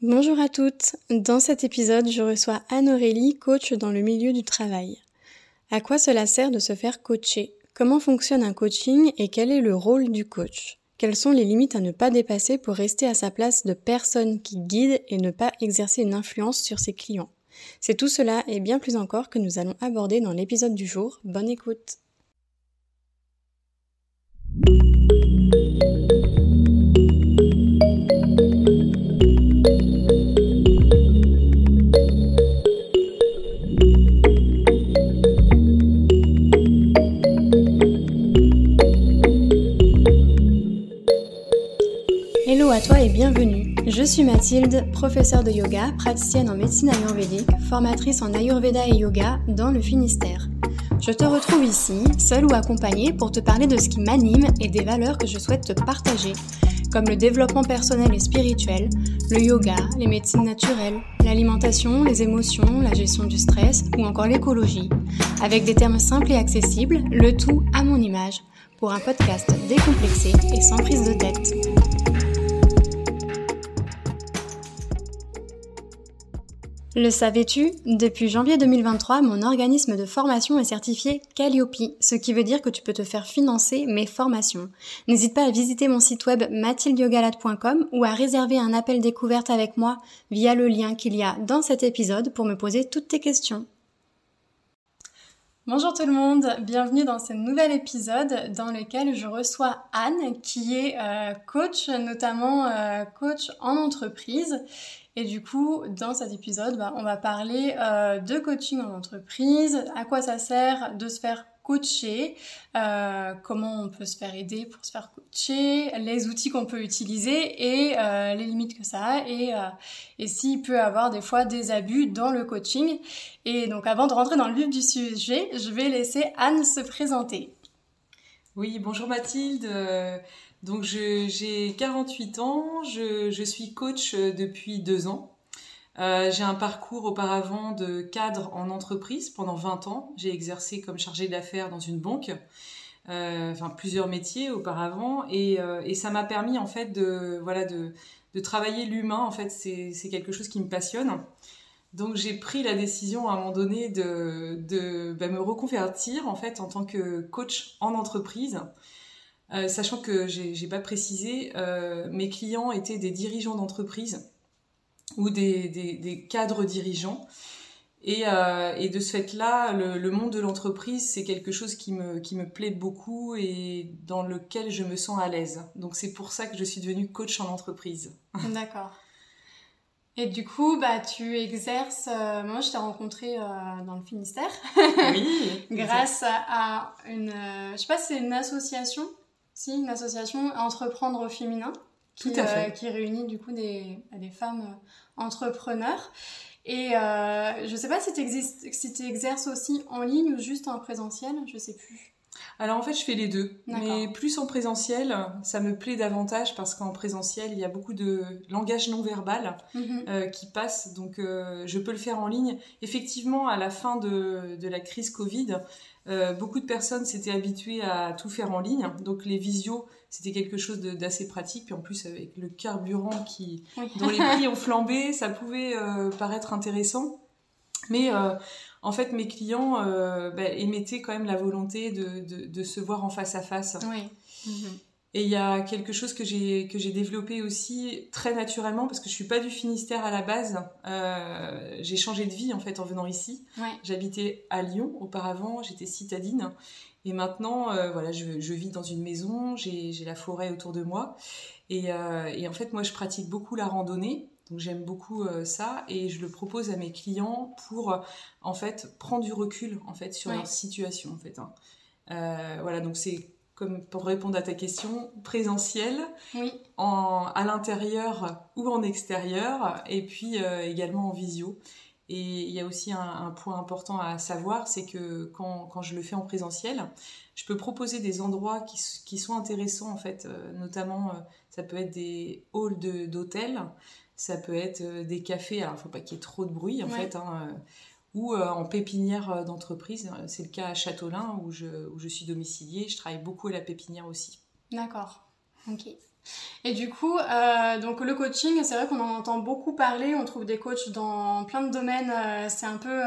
Bonjour à toutes. Dans cet épisode, je reçois Anne-Aurélie, coach dans le milieu du travail. À quoi cela sert de se faire coacher? Comment fonctionne un coaching et quel est le rôle du coach? Quelles sont les limites à ne pas dépasser pour rester à sa place de personne qui guide et ne pas exercer une influence sur ses clients? C'est tout cela et bien plus encore que nous allons aborder dans l'épisode du jour. Bonne écoute Je suis Mathilde, professeure de yoga, praticienne en médecine ayurvédique, formatrice en ayurveda et yoga dans le Finistère. Je te retrouve ici, seule ou accompagnée, pour te parler de ce qui m'anime et des valeurs que je souhaite te partager, comme le développement personnel et spirituel, le yoga, les médecines naturelles, l'alimentation, les émotions, la gestion du stress ou encore l'écologie, avec des termes simples et accessibles, le tout à mon image, pour un podcast décomplexé et sans prise de tête. Le savais-tu? Depuis janvier 2023, mon organisme de formation est certifié Calliope, ce qui veut dire que tu peux te faire financer mes formations. N'hésite pas à visiter mon site web mathildiogalade.com ou à réserver un appel découverte avec moi via le lien qu'il y a dans cet épisode pour me poser toutes tes questions. Bonjour tout le monde, bienvenue dans ce nouvel épisode dans lequel je reçois Anne qui est euh, coach, notamment euh, coach en entreprise et du coup, dans cet épisode, bah, on va parler euh, de coaching en entreprise, à quoi ça sert de se faire coacher, euh, comment on peut se faire aider pour se faire coacher, les outils qu'on peut utiliser et euh, les limites que ça a et, et s'il peut avoir des fois des abus dans le coaching. Et donc avant de rentrer dans le vif du sujet, je vais laisser Anne se présenter. Oui, bonjour Mathilde. Donc j'ai 48 ans, je, suis coach euh, depuis deux ans. Euh, j'ai un parcours auparavant de cadre en entreprise pendant 20 ans. J'ai exercé comme chargé d'affaires dans une banque, euh, enfin plusieurs métiers auparavant, et, ça m'a permis en fait de voilà de, travailler l'humain. En fait, c'est quelque chose qui me passionne. Donc j'ai pris la décision à un moment donné de, bah, me reconvertir en fait en tant que coach en entreprise. Euh, sachant que j'ai pas précisé, euh, mes clients étaient des dirigeants d'entreprise ou des, des, cadres dirigeants. Et, euh, et, de ce fait-là, le, le, monde de l'entreprise, c'est quelque chose qui me, qui me plaît beaucoup et dans lequel je me sens à l'aise. Donc c'est pour ça que je suis devenue coach en entreprise. D'accord. Et du coup, bah, tu exerces. moi, je t'ai rencontré dans le Finistère. oui. grâce à, une. je sais pas, c'est une association si, une association Entreprendre au féminin. Qui, Tout à fait. Euh, qui réunit du coup des, des femmes euh, entrepreneurs. Et euh, je sais pas si tu si exerces aussi en ligne ou juste en présentiel, je sais plus. Alors en fait, je fais les deux. Mais plus en présentiel, ça me plaît davantage parce qu'en présentiel, il y a beaucoup de langage non verbal mhm. euh, qui passe. Donc je peux le faire en ligne. Effectivement, à la fin de, de la crise Covid, euh, beaucoup de personnes s'étaient habituées à tout faire en ligne, donc les visios c'était quelque chose d'assez pratique. Puis en plus avec le carburant qui dont les prix ont flambé, ça pouvait euh, paraître intéressant. Mais euh, en fait, mes clients bah, émettaient quand même la volonté de, se voir en face à face. Oui. Mhm. Et il y a quelque chose que j'ai que j'ai développé aussi très naturellement parce que je suis pas du Finistère à la base. Euh, j'ai changé de vie en fait en venant ici. J'habitais à Lyon auparavant, j'étais citadine et maintenant euh, voilà je, je, vis dans une maison, j'ai la forêt autour de moi et, euh, et, en fait moi je pratique beaucoup la randonnée. Donc j'aime beaucoup ça et je le propose à mes clients pour en fait prendre du recul en fait sur leur situation en fait. Hein. Voilà donc c'est comme pour répondre à ta question, présentiel, oui. en, à l'intérieur ou en extérieur, et puis euh, également en visio. Et il y a aussi un, point important à savoir, c'est que quand, quand, je le fais en présentiel, je peux proposer des endroits qui, qui sont intéressants en fait, euh, notamment euh, ça peut être des halls d'hôtels, ça peut être des cafés, alors il ne faut pas qu'il y ait trop de bruit en fait, hein, ou euh, en pépinière euh, d'entreprise. C'est le cas à Châteaulin où je, où je suis domiciliée. Je travaille beaucoup à la pépinière aussi. D'accord. Ok. Et du coup, euh, donc le coaching, c'est vrai qu'on en entend beaucoup parler, on trouve des coachs dans plein de domaines, c'est un peu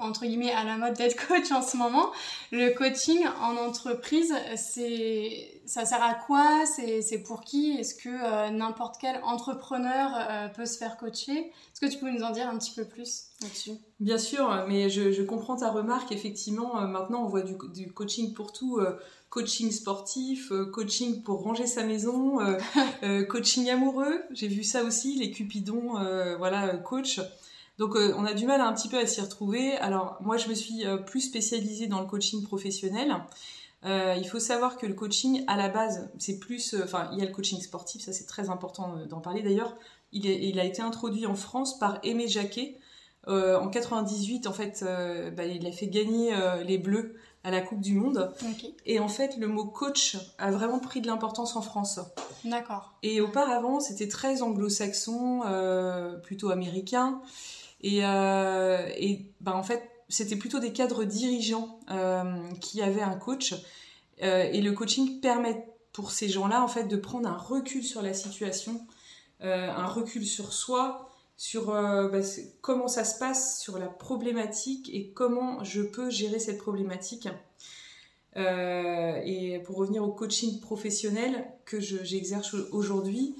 entre guillemets à la mode d'être coach en ce moment. Le coaching en entreprise, c'est ça sert à quoi? C'est pour qui? Est-ce que euh, n'importe quel entrepreneur euh, peut se faire coacher? Est-ce que tu peux nous en dire un petit peu plus là-dessus? Bien sûr, mais je, je, comprends ta remarque. Effectivement, euh, maintenant on voit du, du, coaching pour tout. coaching sportif, coaching pour ranger sa maison, coaching amoureux. J'ai vu ça aussi, les cupidons, voilà, coach. Donc euh, on a du mal un petit peu à s'y retrouver. Alors moi je me suis euh, plus spécialisée dans le coaching professionnel. Euh, il faut savoir que le coaching à la base c'est plus, enfin il y a le coaching sportif, ça c'est très important d'en parler d'ailleurs. Il, a été introduit en France par Aimé Jacquet. en 98 en fait bah, il a fait gagner les Bleus à la Coupe du Monde. Et en fait, le mot coach a vraiment pris de l'importance en France. D'accord. Et auparavant, c'était très anglo-saxon, plutôt américain. Et, euh, et ben, en fait, c'était plutôt des cadres dirigeants euh, qui avaient un coach. Euh, et le coaching permet pour ces gens-là en fait de prendre un recul sur la situation, un recul sur soi, sur bah, comment ça se passe, sur la problématique et comment je peux gérer cette problématique. et pour revenir au coaching professionnel que j'exerce aujourd'hui,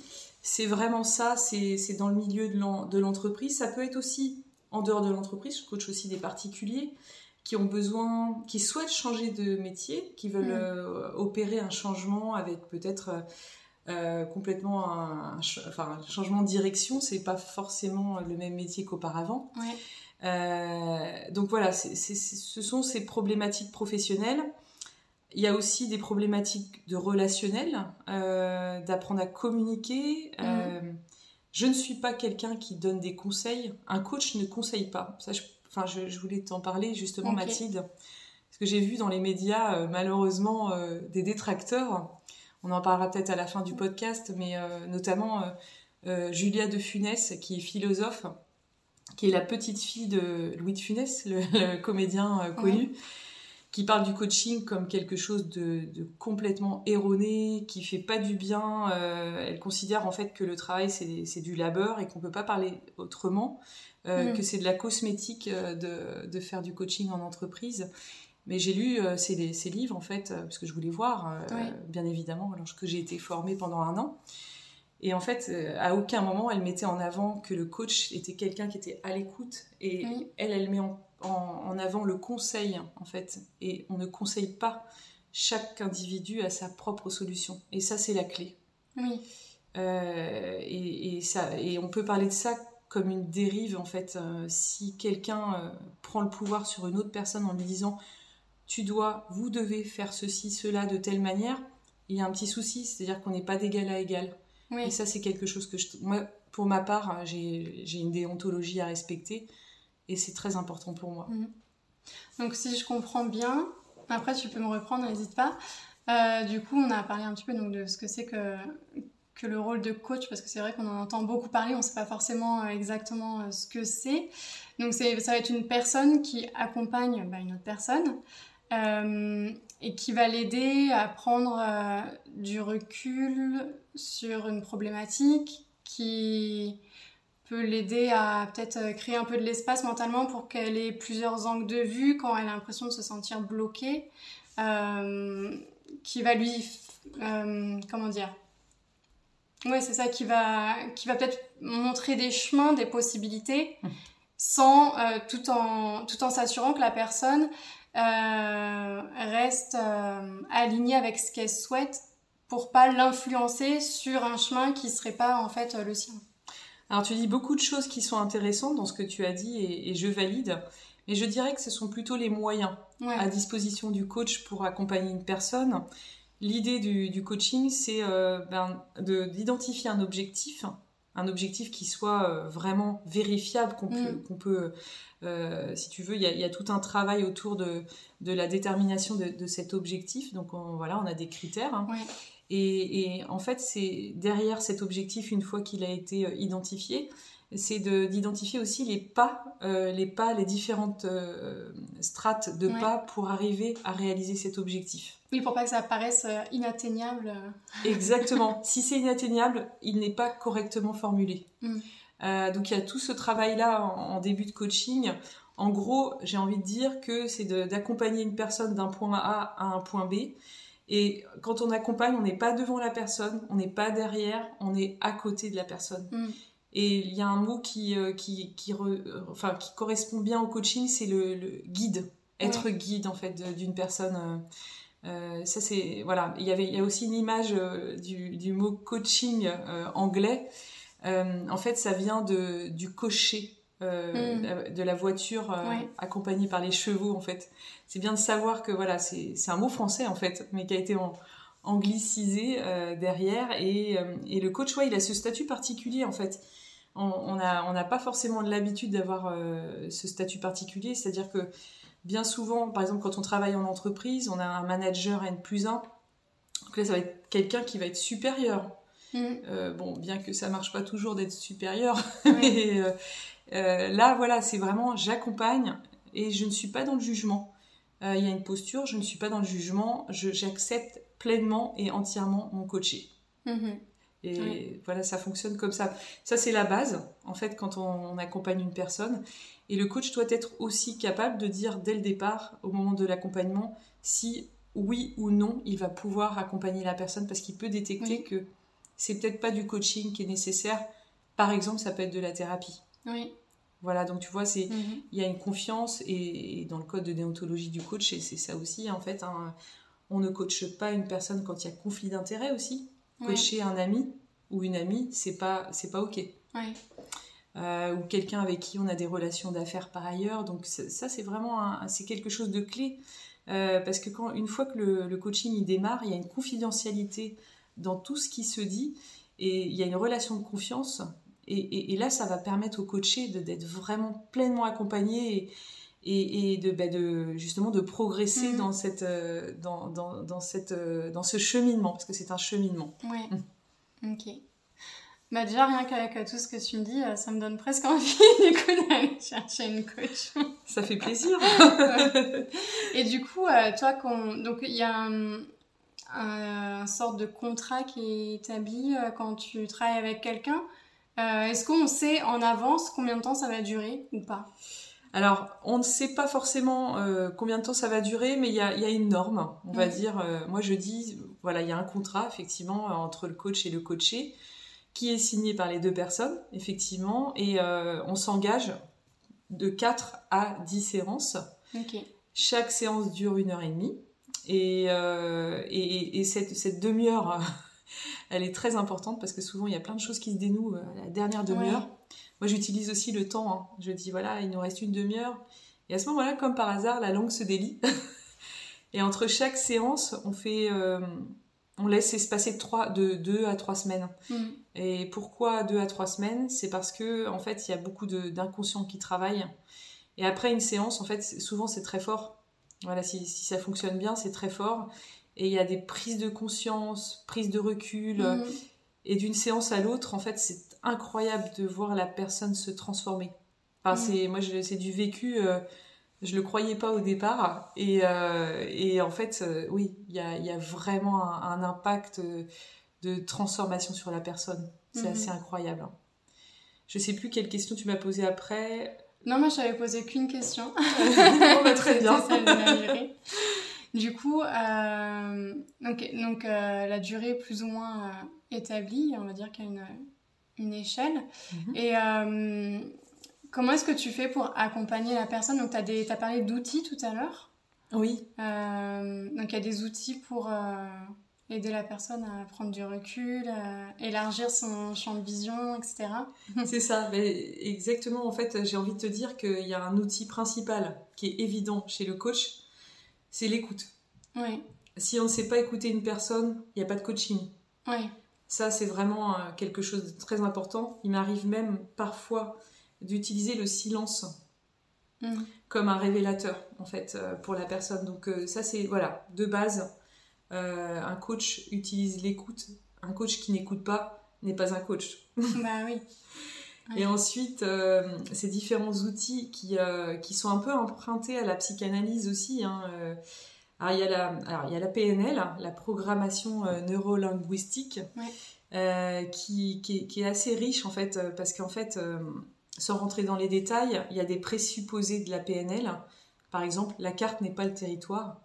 c'est vraiment ça, c'est dans le milieu de l'entreprise. Ça peut être aussi en dehors de l'entreprise, je coach aussi des particuliers qui ont besoin, qui souhaitent changer de métier, qui veulent mm. euh, opérer un changement avec peut-être euh, euh, complètement un, enfin, un changement de direction. C'est pas forcément le même métier qu'auparavant. donc voilà, ce sont ces problématiques professionnelles il y a aussi des problématiques de relationnel, euh, d'apprendre à communiquer. Euh, mm. je ne suis pas quelqu'un qui donne des conseils. Un coach ne conseille pas. Ça, je, enfin, je, voulais t'en parler justement, Mathilde. Parce que j'ai vu dans les médias, euh, malheureusement, des détracteurs. On en parlera peut-être à la fin du podcast, mais notamment Julia de Funès, qui est philosophe, qui est la petite fille de Louis de Funès, le, comédien connu qui parle du coaching comme quelque chose de, complètement erroné, qui fait pas du bien. Euh, elle considère en fait que le travail c'est du labeur et qu'on peut pas parler autrement, euh, mm. que c'est de la cosmétique euh, de, de, faire du coaching en entreprise. Mais j'ai lu ces, ces, livres en fait parce que je voulais voir, bien évidemment, alors que j'ai été formée pendant un an. Et en fait, à aucun moment elle mettait en avant que le coach était quelqu'un qui était à l'écoute. Et elle, elle met en en, avant le conseil, en fait. Et on ne conseille pas chaque individu à sa propre solution. Et ça, c'est la clé. Oui. Euh, et, ça, et on peut parler de ça comme une dérive, en fait. Euh, si quelqu'un euh, prend le pouvoir sur une autre personne en lui disant tu dois, vous devez faire ceci, cela de telle manière, il y a un petit souci, c'est-à-dire qu'on n'est pas d'égal à égal. Et ça, c'est quelque chose que je. Moi, pour ma part, j'ai une déontologie à respecter et c'est très important pour moi. Mhm. Donc si je comprends bien, après tu peux me reprendre, n'hésite pas. Euh, du coup, on a parlé un petit peu donc, de ce que c'est que, que le rôle de coach, parce que c'est vrai qu'on en entend beaucoup parler, on ne sait pas forcément euh, exactement euh, ce que c'est. Donc ça va être une personne qui accompagne bah, une autre personne et qui va l'aider à prendre du recul sur une problématique, qui peut l'aider à peut-être euh, créer un peu de l'espace mentalement pour qu'elle ait plusieurs angles de vue quand elle a l'impression de se sentir bloquée, euh, qui va lui, euh, comment dire, ouais c'est ça, qui va, qui va peut-être montrer des chemins, des possibilités, sans tout en tout en s'assurant que la personne reste alignée avec ce qu'elle souhaite pour pas l'influencer sur un chemin qui serait pas en fait le sien. Alors tu dis beaucoup de choses qui sont intéressantes dans ce que tu as dit et, je valide, mais je dirais que ce sont plutôt les moyens à disposition du coach pour accompagner une personne. L'idée du, coaching, c'est euh, ben, d'identifier un objectif, un objectif qui soit euh, vraiment vérifiable, qu'on mm. peut, euh, si tu veux, il y, a tout un travail autour de, la détermination de, cet objectif. Donc voilà, on a des critères. Hein. Et, en fait, c'est derrière cet objectif, une fois qu'il a été euh, identifié, c'est d'identifier aussi les pas, euh, les pas, les différentes euh, strates de pas pour arriver à réaliser cet objectif. Oui, pour pas que ça paraisse euh, inatteignable. Exactement. si c'est inatteignable, il n'est pas correctement formulé. Mm. donc il y a tout ce travail-là en, début de coaching. En gros, j'ai envie de dire que c'est d'accompagner une personne d'un point A à un point B. Et quand on accompagne, on n'est pas devant la personne, on n'est pas derrière, on est à côté de la personne. Mm. Et il y a un mot qui, euh, qui, qui, euh, enfin, qui correspond bien au coaching, c'est le, guide. Être guide, en fait, d'une personne. Euh, ça, c'est. Voilà. Il y, avait, il y a aussi une image du, du, mot coaching anglais. en fait, ça vient de, du cocher. Hmm. de la voiture accompagnée par les chevaux en fait. C'est bien de savoir que voilà c'est un mot français en fait mais qui a été en, anglicisé derrière. Et, et, le coach ouais il a ce statut particulier en fait. On n'a pas forcément l'habitude d'avoir euh, ce statut particulier, c'est-à-dire que bien souvent, par exemple, quand on travaille en entreprise, on a un manager N plus 1, donc là, ça va être quelqu'un qui va être supérieur. Mm. Euh, bon, bien que ça marche pas toujours d'être supérieur, mais euh, là, voilà, c'est vraiment j'accompagne et je ne suis pas dans le jugement. Il y a une posture, je ne suis pas dans le jugement, j'accepte pleinement et entièrement mon coaché. Mm-hmm. Et voilà, ça fonctionne comme ça. Ça, c'est la base, en fait, quand on, accompagne une personne. Et le coach doit être aussi capable de dire dès le départ, au moment de l'accompagnement, si oui ou non il va pouvoir accompagner la personne parce qu'il peut détecter que c'est peut-être pas du coaching qui est nécessaire. Par exemple, ça peut être de la thérapie. Oui. Voilà, donc tu vois, c'est mhm. il y a une confiance et, dans le code de déontologie du coach, c'est ça aussi en fait. Hein. on ne coache pas une personne quand il y a conflit d'intérêt aussi. Coacher un ami ou une amie, c'est pas, c'est pas ok. Euh, ou quelqu'un avec qui on a des relations d'affaires par ailleurs. Donc ça, c'est vraiment c'est quelque chose de clé. Euh, parce que quand, une fois que le, coaching il démarre, il y a une confidentialité dans tout ce qui se dit et il y a une relation de confiance. Et, là, ça va permettre au coaché d'être vraiment pleinement accompagné et, et, de, bah, de, justement de progresser mm. dans, cette, euh, dans, dans, dans, cette, euh, dans ce cheminement, parce que c'est un cheminement. Oui. Mm. Ok. Bah déjà, rien qu'avec euh, tout ce que tu me dis, ça me donne presque envie du coup d'aller chercher une coach. Ça fait plaisir. Et du coup, toi, donc il y a un, un, sorte de contrat qui est établi quand tu travailles avec quelqu'un. Est-ce qu'on sait en avance combien de temps ça va durer ou pas? Alors, on ne sait pas forcément euh, combien de temps ça va durer, mais il y a, une norme, on va dire. Euh, moi, je dis, voilà, il y a un contrat, effectivement, entre le coach et le coaché, qui est signé par les deux personnes, effectivement, et euh, on s'engage de 4 à 10 séances. Chaque séance dure une heure et demie. Et, et, cette, cette demi-heure, elle est très importante parce que souvent, il y a plein de choses qui se dénouent à la dernière demi-heure. Moi, j'utilise aussi le temps. Hein. Je dis, voilà, il nous reste une demi-heure. Et à ce moment-là, comme par hasard, la langue se délie. et entre chaque séance, on fait, euh, on laisse espacer trois, de deux à trois semaines. Mm. Et pourquoi deux à trois semaines? C'est parce que, en fait, il y a beaucoup d'inconscients qui travaillent. Et après une séance, en fait, souvent c'est très fort. Voilà, si, ça fonctionne bien, c'est très fort. Et il y a des prises de conscience, prises de recul. Mm. Et d'une séance à l'autre, en fait, c'est incroyable de voir la personne se transformer. Enfin, mm. c'est, moi, c'est du vécu. Euh, je le croyais pas au départ. Et, euh, et en fait, euh, oui, il y a, y a, vraiment un, impact de transformation sur la personne. C'est mm-hmm. assez incroyable. Hein. Je sais plus quelle question tu m'as posée après. Non, moi, je n'avais posé qu'une question. Bah, très bien. Du coup, donc, donc la durée plus ou moins établie, on va dire qu'il y a une une échelle. Mhm. Et euh, comment est-ce que tu fais pour accompagner la personne? Donc, tu as, as, parlé d'outils tout à l'heure. Oui. Euh, donc, il y a des outils pour euh, aider la personne à prendre du recul, à élargir son champ de vision, etc. C'est ça, mais exactement. En fait, j'ai envie de te dire qu'il y a un outil principal qui est évident chez le coach, c'est l'écoute. Oui. Si on ne sait pas écouter une personne, il n'y a pas de coaching. Oui. Ça, c'est vraiment euh, quelque chose de très important. Il m'arrive même parfois d'utiliser le silence mm. comme un révélateur, en fait, euh, pour la personne. Donc euh, ça, c'est, voilà, de base, un coach utilise l'écoute. Un coach qui n'écoute pas n'est pas un coach. bah oui. Et ensuite, euh, ces différents outils qui, euh, qui sont un peu empruntés à la psychanalyse aussi. Hein, euh. alors, il y, a la, alors, il y a la PNL, la programmation neurolinguistique, qui, qui, est, qui, est, assez riche en fait, parce qu'en fait, sans rentrer dans les détails, il y a des présupposés de la PNL. Par exemple, la carte n'est pas le territoire.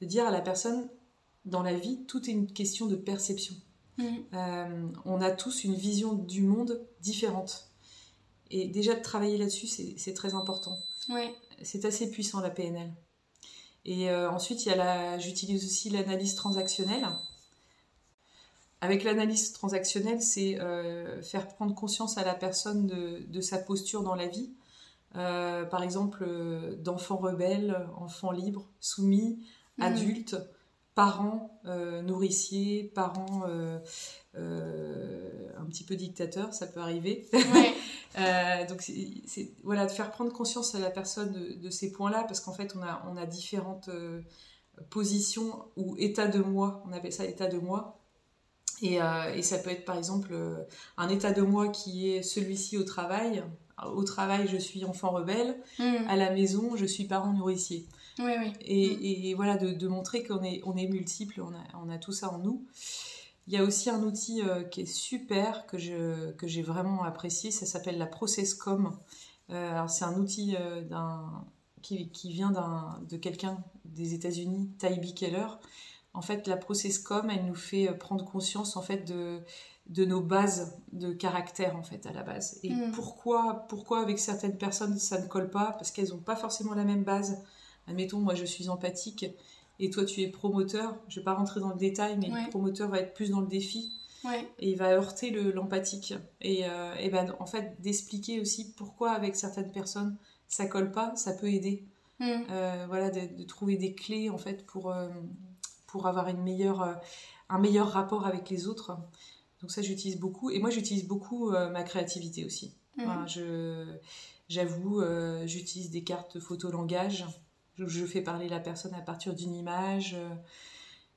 De dire à la personne, dans la vie, tout est une question de perception. Mm. on a tous une vision du monde différente. Et déjà de travailler là-dessus, c'est très important. Ouais. C'est assez puissant la PNL. Et euh, ensuite, j'utilise aussi l'analyse transactionnelle. Avec l'analyse transactionnelle, c'est euh, faire prendre conscience à la personne de, de sa posture dans la vie. Euh, par exemple, d'enfant rebelle, enfant libre, soumis, mmh. adulte, parents nourriciers, parents un petit peu dictateurs, ça peut arriver. Ouais. Euh, donc c'est voilà de faire prendre conscience à la personne de, ces points-là parce qu'en fait on a on a différentes euh, positions ou états de moi, on appelle ça état de moi. Et, euh, et, ça peut être par exemple un état de moi qui est celui-ci au travail. Au travail, je suis enfant rebelle. Hmm. À la maison, je suis parent nourricier. Oui, oui. Et, et, voilà, de, de montrer qu'on est, on est multiple, on a, on a tout ça en nous. Il y a aussi un outil euh, qui est super, que, je, que j'ai vraiment apprécié, ça s'appelle la ProcessCom. Euh, c'est un outil euh, d'un, qui, qui, vient d'un, de quelqu'un des États-Unis, Tybee Keller. En fait, la ProcessCom, elle nous fait prendre conscience en fait de, de nos bases de caractère en fait à la base. Et mm. pourquoi, pourquoi avec certaines personnes ça ne colle pas? Parce qu'elles n'ont pas forcément la même base. Admettons, moi je suis empathique et toi tu es promoteur, je vais pas rentrer dans le détail, mais le promoteur va être plus dans le défi. Et il va heurter l'empathique. et, euh, et ben, en fait, d'expliquer aussi pourquoi avec certaines personnes ça colle pas, ça peut aider. Mm. Euh, voilà, de, trouver des clés en fait pour, euh, pour avoir une meilleure, un meilleur rapport avec les autres. Donc ça, j'utilise beaucoup. Et moi, j'utilise beaucoup ma créativité aussi. Mm. je, j'avoue, j'utilise des cartes photo langage je fais parler la personne à partir d'une image. Euh,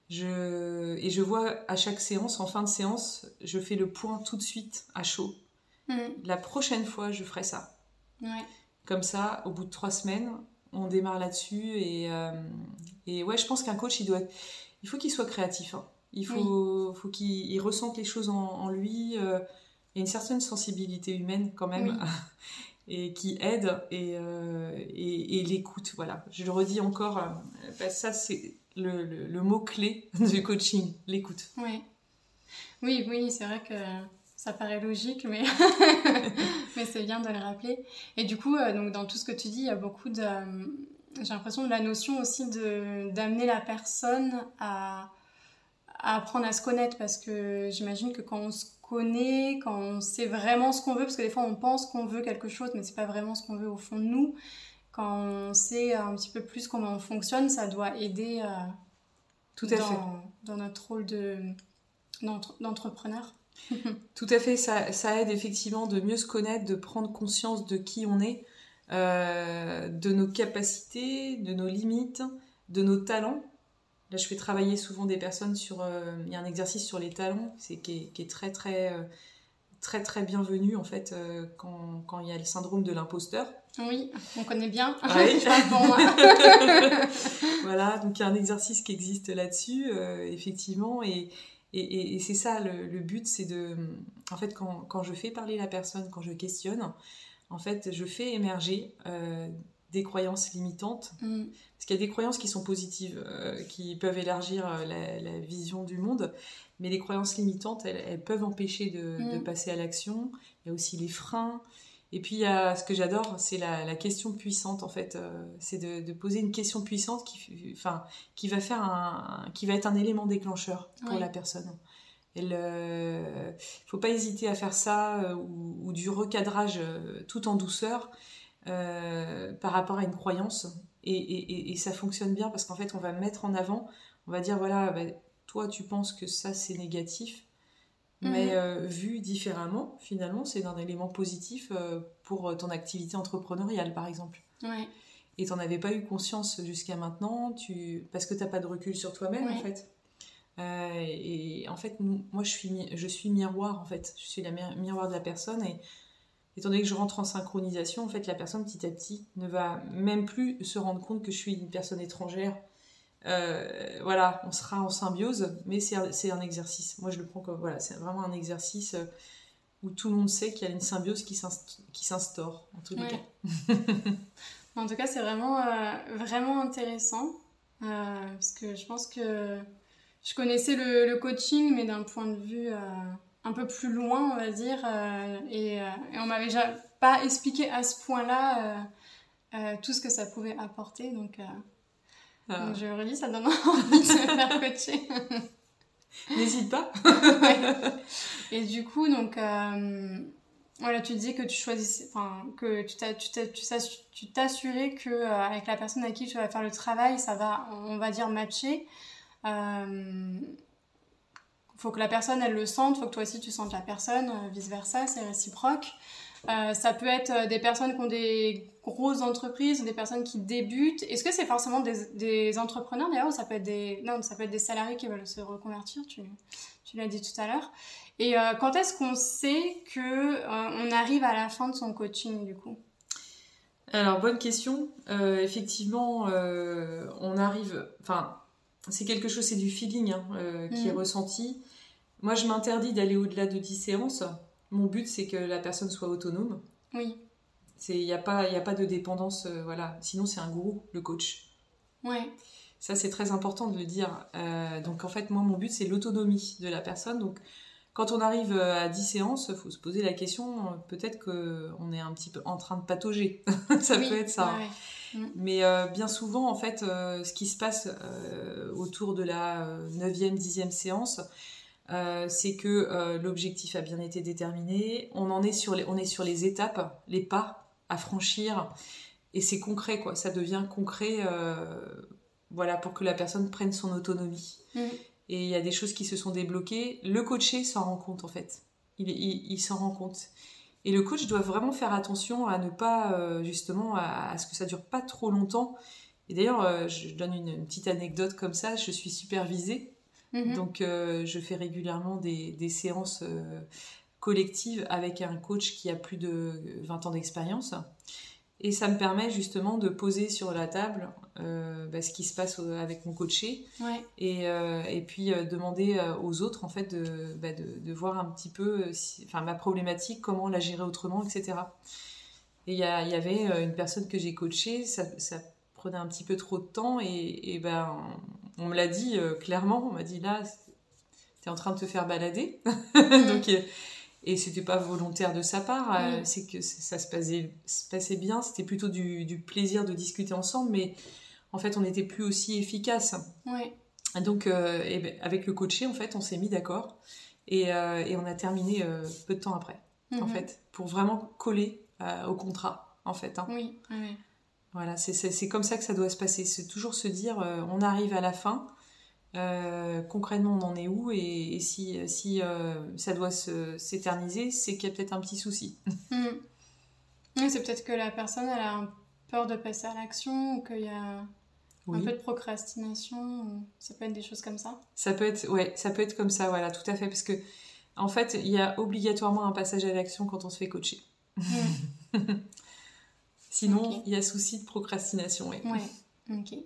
je, et je vois à chaque séance, en fin de séance, je fais le point tout de suite à chaud. Mm. La prochaine fois, je ferai ça. Comme ça, au bout de trois semaines, on démarre là-dessus. Et, euh, et ouais, je pense qu'un coach, il, doit il faut qu'il soit créatif. Hein. Il faut, faut qu'il ressente les choses en, lui. Euh, il y a une certaine sensibilité humaine quand même. et qui aide euh, et, et, l'écoute. Voilà, je le redis encore, euh, ça c'est le, le, mot-clé du coaching, l'écoute. Oui, oui, oui, c'est vrai que ça paraît logique, mais, mais c'est bien de le rappeler. Et du coup, euh, donc, dans tout ce que tu dis, il y a beaucoup de... J'ai l'impression de la notion aussi d'amener la personne à, apprendre à se connaître parce que j'imagine que quand on se connaît, quand on sait vraiment ce qu'on veut, parce que des fois on pense qu'on veut quelque chose, mais c'est pas vraiment ce qu'on veut au fond de nous. Quand on sait un petit peu plus comment on fonctionne, ça doit aider euh, Tout à dans, fait. dans notre rôle de, d'entrepreneur. Tout à fait, ça, ça, aide effectivement de mieux se connaître, de prendre conscience de qui on est, euh, de nos capacités, de nos limites, de nos talents Là, je fais travailler souvent des personnes sur. Euh, il y a un exercice sur les talons, c'est qui, est très très euh, très très bienvenu en fait euh, quand, quand, il y a le syndrome de l'imposteur. Oui, on connaît bien. Oui. voilà, donc il y a un exercice qui existe là-dessus, effectivement, et, et, et c'est ça le, but, c'est de, en fait, quand, quand, je fais parler la personne, quand je questionne, en fait, je fais émerger des croyances limitantes. Mm. Parce qu'il y a des croyances qui sont positives, euh, qui peuvent élargir euh, la, vision du monde, mais les croyances limitantes, elles, peuvent empêcher de, mm. passer à l'action. Il y a aussi les freins. Et puis, il y a, ce que j'adore, c'est la, question puissante, en fait. Euh, c'est de, poser une question puissante qui, enfin, qui, va faire un, qui va être un élément déclencheur pour la personne. Il ne faut pas hésiter à faire ça ou, ou, du recadrage tout en douceur. Euh, par rapport à une croyance. Et, ça fonctionne bien parce qu'en fait, on va mettre en avant, on va dire voilà, bah, toi, tu penses que ça, c'est négatif. Mais mhm. euh, vu différemment, finalement, c'est un élément positif euh, pour ton activité entrepreneuriale, par exemple. Et tu n'en avais pas eu conscience jusqu'à maintenant, tu... parce que tu n'as pas de recul sur toi-même, en fait. et en fait, moi, je suis, je suis miroir, en fait. Je suis la miroir de la personne. Et étant donné que je rentre en synchronisation, en fait, la personne petit à petit ne va même plus se rendre compte que je suis une personne étrangère. Euh, voilà, on sera en symbiose, mais c'est un exercice. Moi, je le prends comme voilà, c'est vraiment un exercice euh, où tout le monde sait qu'il y a une symbiose qui s'instaure, en tous les cas. en tout cas, c'est vraiment, euh, vraiment intéressant, parce que je pense que je connaissais le, le coaching, mais d'un point de vue un peu plus loin, on va dire. Euh, et, euh, et, on m'avait déjà pas expliqué à ce point-là euh, tout ce que ça pouvait apporter. Donc, ah. donc je redis, ça donne envie de se faire coacher. N'hésite pas. Et du coup, donc, voilà, tu dis que tu choisissais, enfin, que tu t'assurais que avec la personne à qui tu vas faire le travail, ça va, on va dire, matcher faut que la personne elle le sente, faut que toi aussi tu sentes la personne, euh, vice versa, c'est réciproque. Euh, ça peut être euh, des personnes qui ont des grosses entreprises, des personnes qui débutent. Est-ce que c'est forcément des, entrepreneurs d'ailleurs ou ça peut être des non, ça peut être des salariés qui veulent se reconvertir. Tu, l'as dit tout à l'heure. Et quand est-ce qu'on sait que on arrive à la fin de son coaching du coup? Alors bonne question. effectivement, on arrive. Enfin, c'est quelque chose, c'est du feeling hein, qui est mm. ressenti. Moi, je m'interdis d'aller au-delà de 10 séances. Mon but, c'est que la personne soit autonome. Oui. Il n'y a, pas, a pas de dépendance. Euh, voilà. Sinon, c'est un gourou, le coach. Ouais. Ça, c'est très important de le dire. Euh, donc, en fait, moi, mon but, c'est l'autonomie de la personne. Donc, quand on arrive euh, à 10 séances, il faut se poser la question, peut-être qu'on est un petit peu en train de patauger. ça peut être ça. Mm. Mais bien souvent, en fait, ce qui se passe autour de la 9e, 10e séance, euh, c'est que euh, l'objectif a bien été déterminé. On en est sur les, on est sur les étapes, les pas à franchir, et c'est concret quoi. Ça devient concret, euh, voilà, pour que la personne prenne son autonomie. Mm. Et il y a des choses qui se sont débloquées. Le coaché s'en rend compte en fait. Il, il, s'en rend compte. Et le coach doit vraiment faire attention à ne pas justement à, ce que ça dure pas trop longtemps. Et d'ailleurs, je donne une, petite anecdote comme ça. Je suis supervisée Mhm. Donc, euh, je fais régulièrement des, séances euh, collectives avec un coach qui a plus de 20 ans d'expérience. Et ça me permet justement de poser sur la table euh, bah, ce qui se passe avec mon coaché. Et, et, puis demander aux autres en fait de, bah, de, voir un petit peu enfin, ma problématique, comment la gérer autrement, etc. Et il y, y, avait une personne que j'ai coachée, ça, ça, prenait un petit peu trop de temps et, et ben, on me l'a dit euh, clairement, on m'a dit là, tu es en train de te faire balader. Donc, euh, et c'était pas volontaire de sa part, euh, c'est que ça se passait, se passait bien, c'était plutôt du, plaisir de discuter ensemble, mais en fait on n'était plus aussi efficace. Donc ben, avec le coaché, en fait, on s'est mis d'accord et, on a terminé peu de temps après, en mhm. fait, pour vraiment coller au contrat, en fait. Hein. Oui, oui. Voilà, c'est comme ça que ça doit se passer. C'est toujours se dire, euh, on arrive à la fin, euh, concrètement on en est où, et, si, si euh, ça doit s'éterniser, c'est qu'il y a peut-être un petit souci. Hmm. c'est peut-être que la personne elle a peur de passer à l'action, ou qu'il y a un peu de procrastination, ça peut être des choses comme ça. Ça peut être, ouais, ça peut être comme ça, voilà, tout à fait, parce que en fait, il y a obligatoirement un passage à l'action quand on se fait coacher. Hmm. Sinon, il y a souci de procrastination. Oui. Ouais, ok.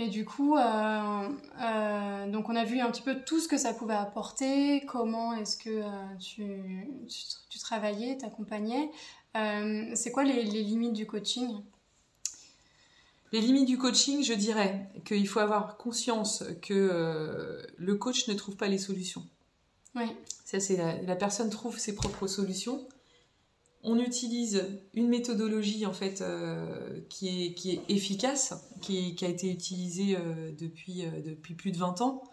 Et du coup, euh, euh, donc on a vu un petit peu tout ce que ça pouvait apporter, comment est-ce que euh, tu, tu, travaillais, t'accompagnais. c'est quoi les, les, limites du coaching? Les limites du coaching, je dirais qu'il faut avoir conscience que le coach ne trouve pas les solutions. Oui. Ça, c'est la, la, personne trouve ses propres solutions on utilise une méthodologie en fait euh, qui, est, efficace, qui, a été utilisée euh, depuis, euh, depuis plus de 20 ans.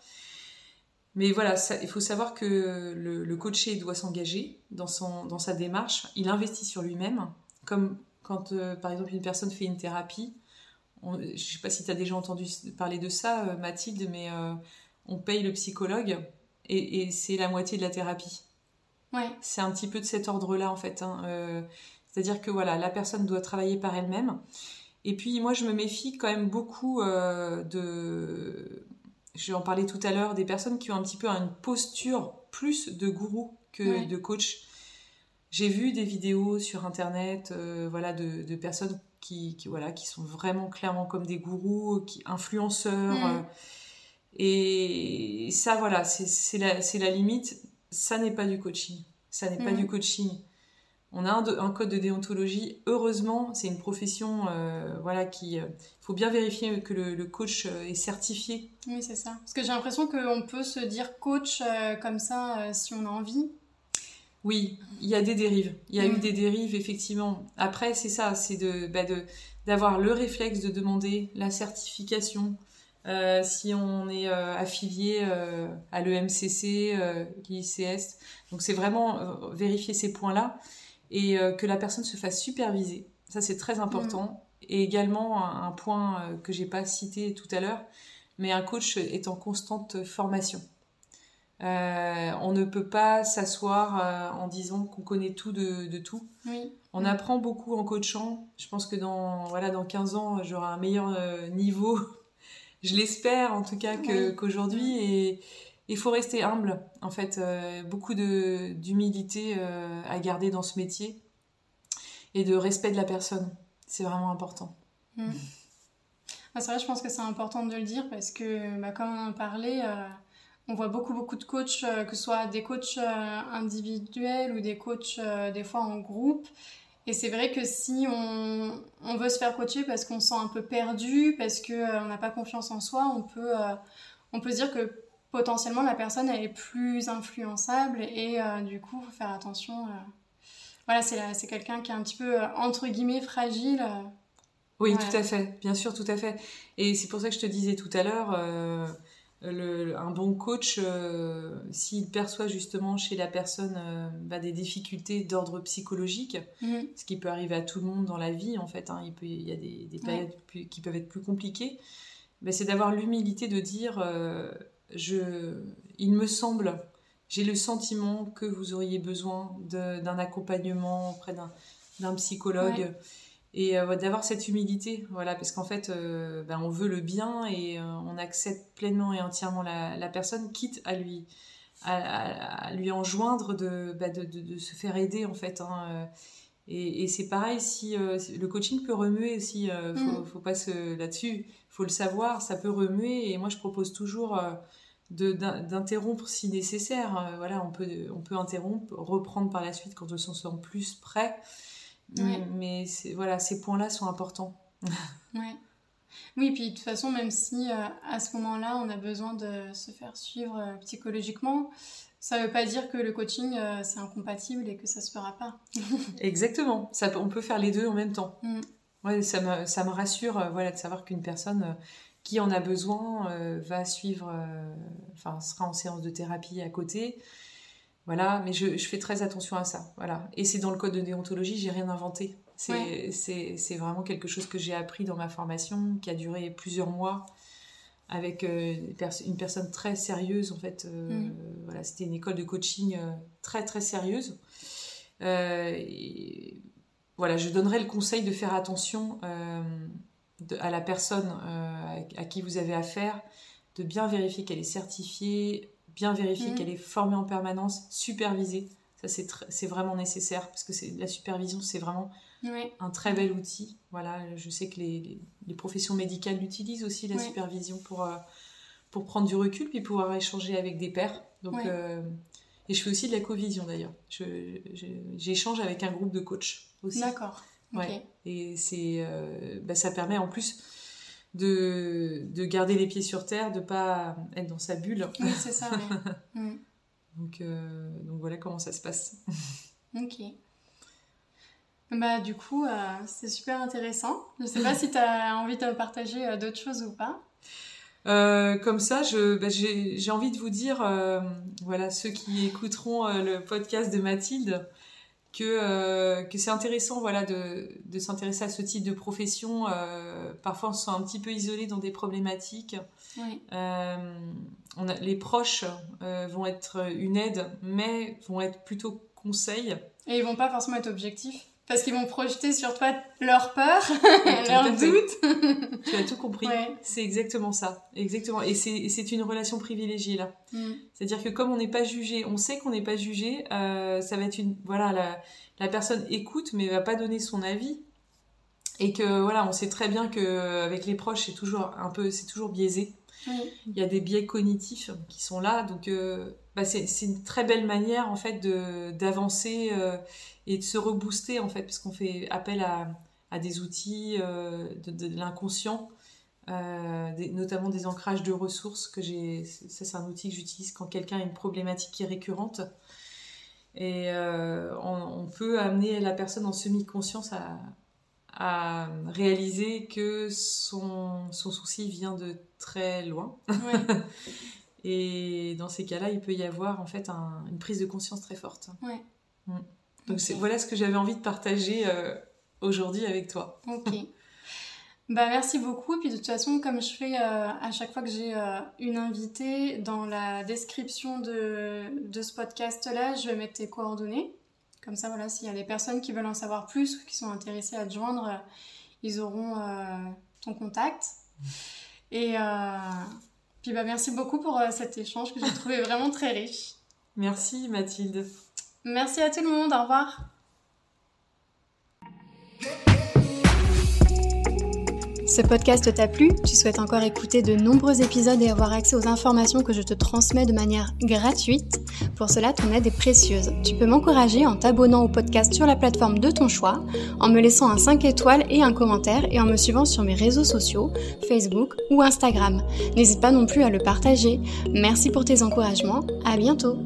Mais voilà, il faut savoir que le, coaché doit s'engager dans, dans sa démarche. Il investit sur lui-même, comme quand par exemple une personne fait une thérapie. je ne sais pas si tu as déjà entendu parler de ça, Mathilde, mais on paye le psychologue et c'est la moitié de la thérapie. C'est un petit peu de cet ordre-là, en fait. Hein. Euh, c'est-à-dire que voilà, la personne doit travailler par elle-même. Et puis, moi, je me méfie quand même beaucoup euh, de. Je vais en parler tout à l'heure, des personnes qui ont un petit peu une posture plus de gourou que de coach. j'ai vu des vidéos sur internet, voilà, de, personnes qui, voilà, qui sont vraiment clairement comme des gourous, qui influenceurs. Mm. et ça, voilà, c'est la, la limite. Ça n'est pas du coaching. Ça n'est pas mm. du coaching on a un, code de déontologie. Heureusement, c'est une profession euh, voilà, qui. Il euh, faut bien vérifier que le, coach euh, est certifié. Oui, c'est ça. Parce que j'ai l'impression qu'on peut se dire coach comme ça si on a envie. Oui, il y a des dérives. Il y a eu mm. des dérives, effectivement. Après, c'est ça, c'est de, bah, d'avoir le réflexe de demander la certification. Si on est affilié à l'EMCC, l'ICS. Donc c'est vraiment vérifier ces points-là et euh, que la personne se fasse superviser. Ça, c'est très important. Mm. Et également, un, point euh, que j'ai pas cité tout à l'heure, mais un coach est en constante formation. Euh, on ne peut pas s'asseoir en disant qu'on connaît tout de, tout. On mm. apprend beaucoup en coachant. Je pense que dans, voilà, dans 15 ans, j'aurai un meilleur niveau. Je l'espère en tout cas qu'aujourd'hui. Et, il faut rester humble, en fait, euh, beaucoup d'humilité euh, à garder dans ce métier et de respect de la personne. C'est vraiment important. Mmh. c'est vrai, je pense que c'est important de le dire parce que, bah, comme on en parlait, euh, on voit beaucoup, beaucoup de coachs, que ce soit des coachs individuels ou des coachs des fois en groupe. Et c'est vrai que si on, on, veut se faire coacher parce qu'on se sent un peu perdu, parce qu'on n'a pas confiance en soi, on peut, on peut se dire que potentiellement la personne elle est plus influençable et euh, du coup faut faire attention. Euh. Voilà, c'est quelqu'un qui est un petit peu euh, entre guillemets fragile. Oui, tout à fait, bien sûr, tout à fait. Et c'est pour ça que je te disais tout à l'heure, un bon coach, s'il perçoit justement chez la personne bah, des difficultés d'ordre psychologique, mmh. ce qui peut arriver à tout le monde dans la vie en fait, hein, il, peut, il y a des, périodes qui peuvent être plus compliquées, bah, c'est d'avoir l'humilité de dire je, il me semble, j'ai le sentiment que vous auriez besoin d'un accompagnement auprès d'un psychologue. Et euh, d'avoir cette humilité, voilà, parce qu'en fait, euh, ben, on veut le bien et euh, on accepte pleinement et entièrement la, personne, quitte à lui, à, lui enjoindre de, bah, de, de, se faire aider, en fait. Hein, et, c'est pareil, si le coaching peut remuer, si faut, mm. faut pas se là-dessus, faut le savoir, ça peut remuer. Et moi, je propose toujours d'interrompre si nécessaire. Voilà, on peut, on peut interrompre, reprendre par la suite quand on se sent plus prêt. Mais, voilà, ces points-là sont importants. ouais. Oui, puis de toute façon, même si euh, à ce moment-là, on a besoin de se faire suivre euh, psychologiquement, ça ne veut pas dire que le coaching, c'est incompatible et que ça se fera pas. Exactement. Ça, on peut faire les deux en même temps. Mm. Ouais, ça, me, ça me rassure voilà, de savoir qu'une personne qui en a besoin euh, va suivre, euh, enfin sera en séance de thérapie à côté. Voilà, mais je, fais très attention à ça. Voilà. Et c'est dans le code de déontologie, j'ai rien inventé. C'est vraiment quelque chose que j'ai appris dans ma formation, qui a duré plusieurs mois, avec euh, une personne très sérieuse, en fait. Mm. Voilà, c'était une école de coaching très, très sérieuse. Et, voilà, je donnerais le conseil de faire attention à la personne euh, à, qui vous avez affaire, de bien vérifier qu'elle est certifiée, bien vérifier mm. qu'elle est formée en permanence, supervisée. Ça, c'est vraiment nécessaire parce que la supervision, c'est vraiment un très bel outil. Voilà, je sais que les, professions médicales l'utilisent aussi, la supervision, pour, euh, pour prendre du recul puis pouvoir échanger avec des pairs. Donc, euh, et je fais aussi de la co-vision d'ailleurs. J'échange avec un groupe de coachs aussi. D'accord. Ouais. Et c'est, euh, bah, ça permet en plus de, de, garder les pieds sur terre, de pas être dans sa bulle. Oui, c'est ça. Mm. donc, euh, donc voilà comment ça se passe. ok. Bah, du coup, euh, c'est super intéressant. Je sais pas si tu as envie de partager d'autres choses ou pas. comme ça, je, bah, j'ai, envie de vous dire, voilà, ceux qui écouteront le podcast de Mathilde, que, euh, que c'est intéressant voilà, de, de s'intéresser à ce type de profession. Euh, parfois, on se sent un petit peu isolé dans des problématiques. Euh, on a, les proches vont être une aide, mais vont être plutôt conseils. Et ils vont pas forcément être objectifs. Parce qu'ils vont projeter sur toi leur peur, leur doute. tu as tout compris. C'est exactement ça. Exactement. Et c'est une relation privilégiée là. Mm. C'est-à-dire que comme on n'est pas jugé, on sait qu'on n'est pas jugé, euh, ça va être une. Voilà, la, la personne écoute mais va pas donner son avis. Et que voilà, on sait très bien que avec les proches, c'est toujours un peu, c'est toujours biaisé. Il y a des biais cognitifs qui sont là, donc euh, bah c'est une très belle manière en fait d'avancer euh, et de se rebooster en fait, parce qu'on fait appel à, à des outils euh, de, l'inconscient, notamment des ancrages de ressources que j'ai. Ça c'est un outil que j'utilise quand quelqu'un a une problématique qui est récurrente. Et on, peut amener la personne en semi-conscience à, à réaliser que son, son souci vient de très loin. et dans ces cas-là, il peut y avoir en fait une prise de conscience très forte. Ouais. Mm. Donc voilà ce que j'avais envie de partager euh, aujourd'hui avec toi. Ok. Bah, merci beaucoup. Puis de toute façon, comme je fais euh, à chaque fois que j'ai euh, une invitée, dans la description de, de ce podcast-là, je vais mettre tes coordonnées. Comme ça, voilà, s'il y a des personnes qui veulent en savoir plus ou qui sont intéressées à te joindre, euh, ils auront euh, ton contact. Et euh, puis bah, merci beaucoup pour cet échange que j'ai trouvé vraiment très riche. Merci Mathilde. Merci à tout le monde, au revoir. Ce podcast t'a plu Tu souhaites encore écouter de nombreux épisodes et avoir accès aux informations que je te transmets de manière gratuite? Pour cela, ton aide est précieuse. Tu peux m'encourager en t'abonnant au podcast sur la plateforme de ton choix, en me laissant un 5 étoiles et un commentaire et en me suivant sur mes réseaux sociaux, Facebook ou Instagram. N'hésite pas non plus à le partager. Merci pour tes encouragements. À bientôt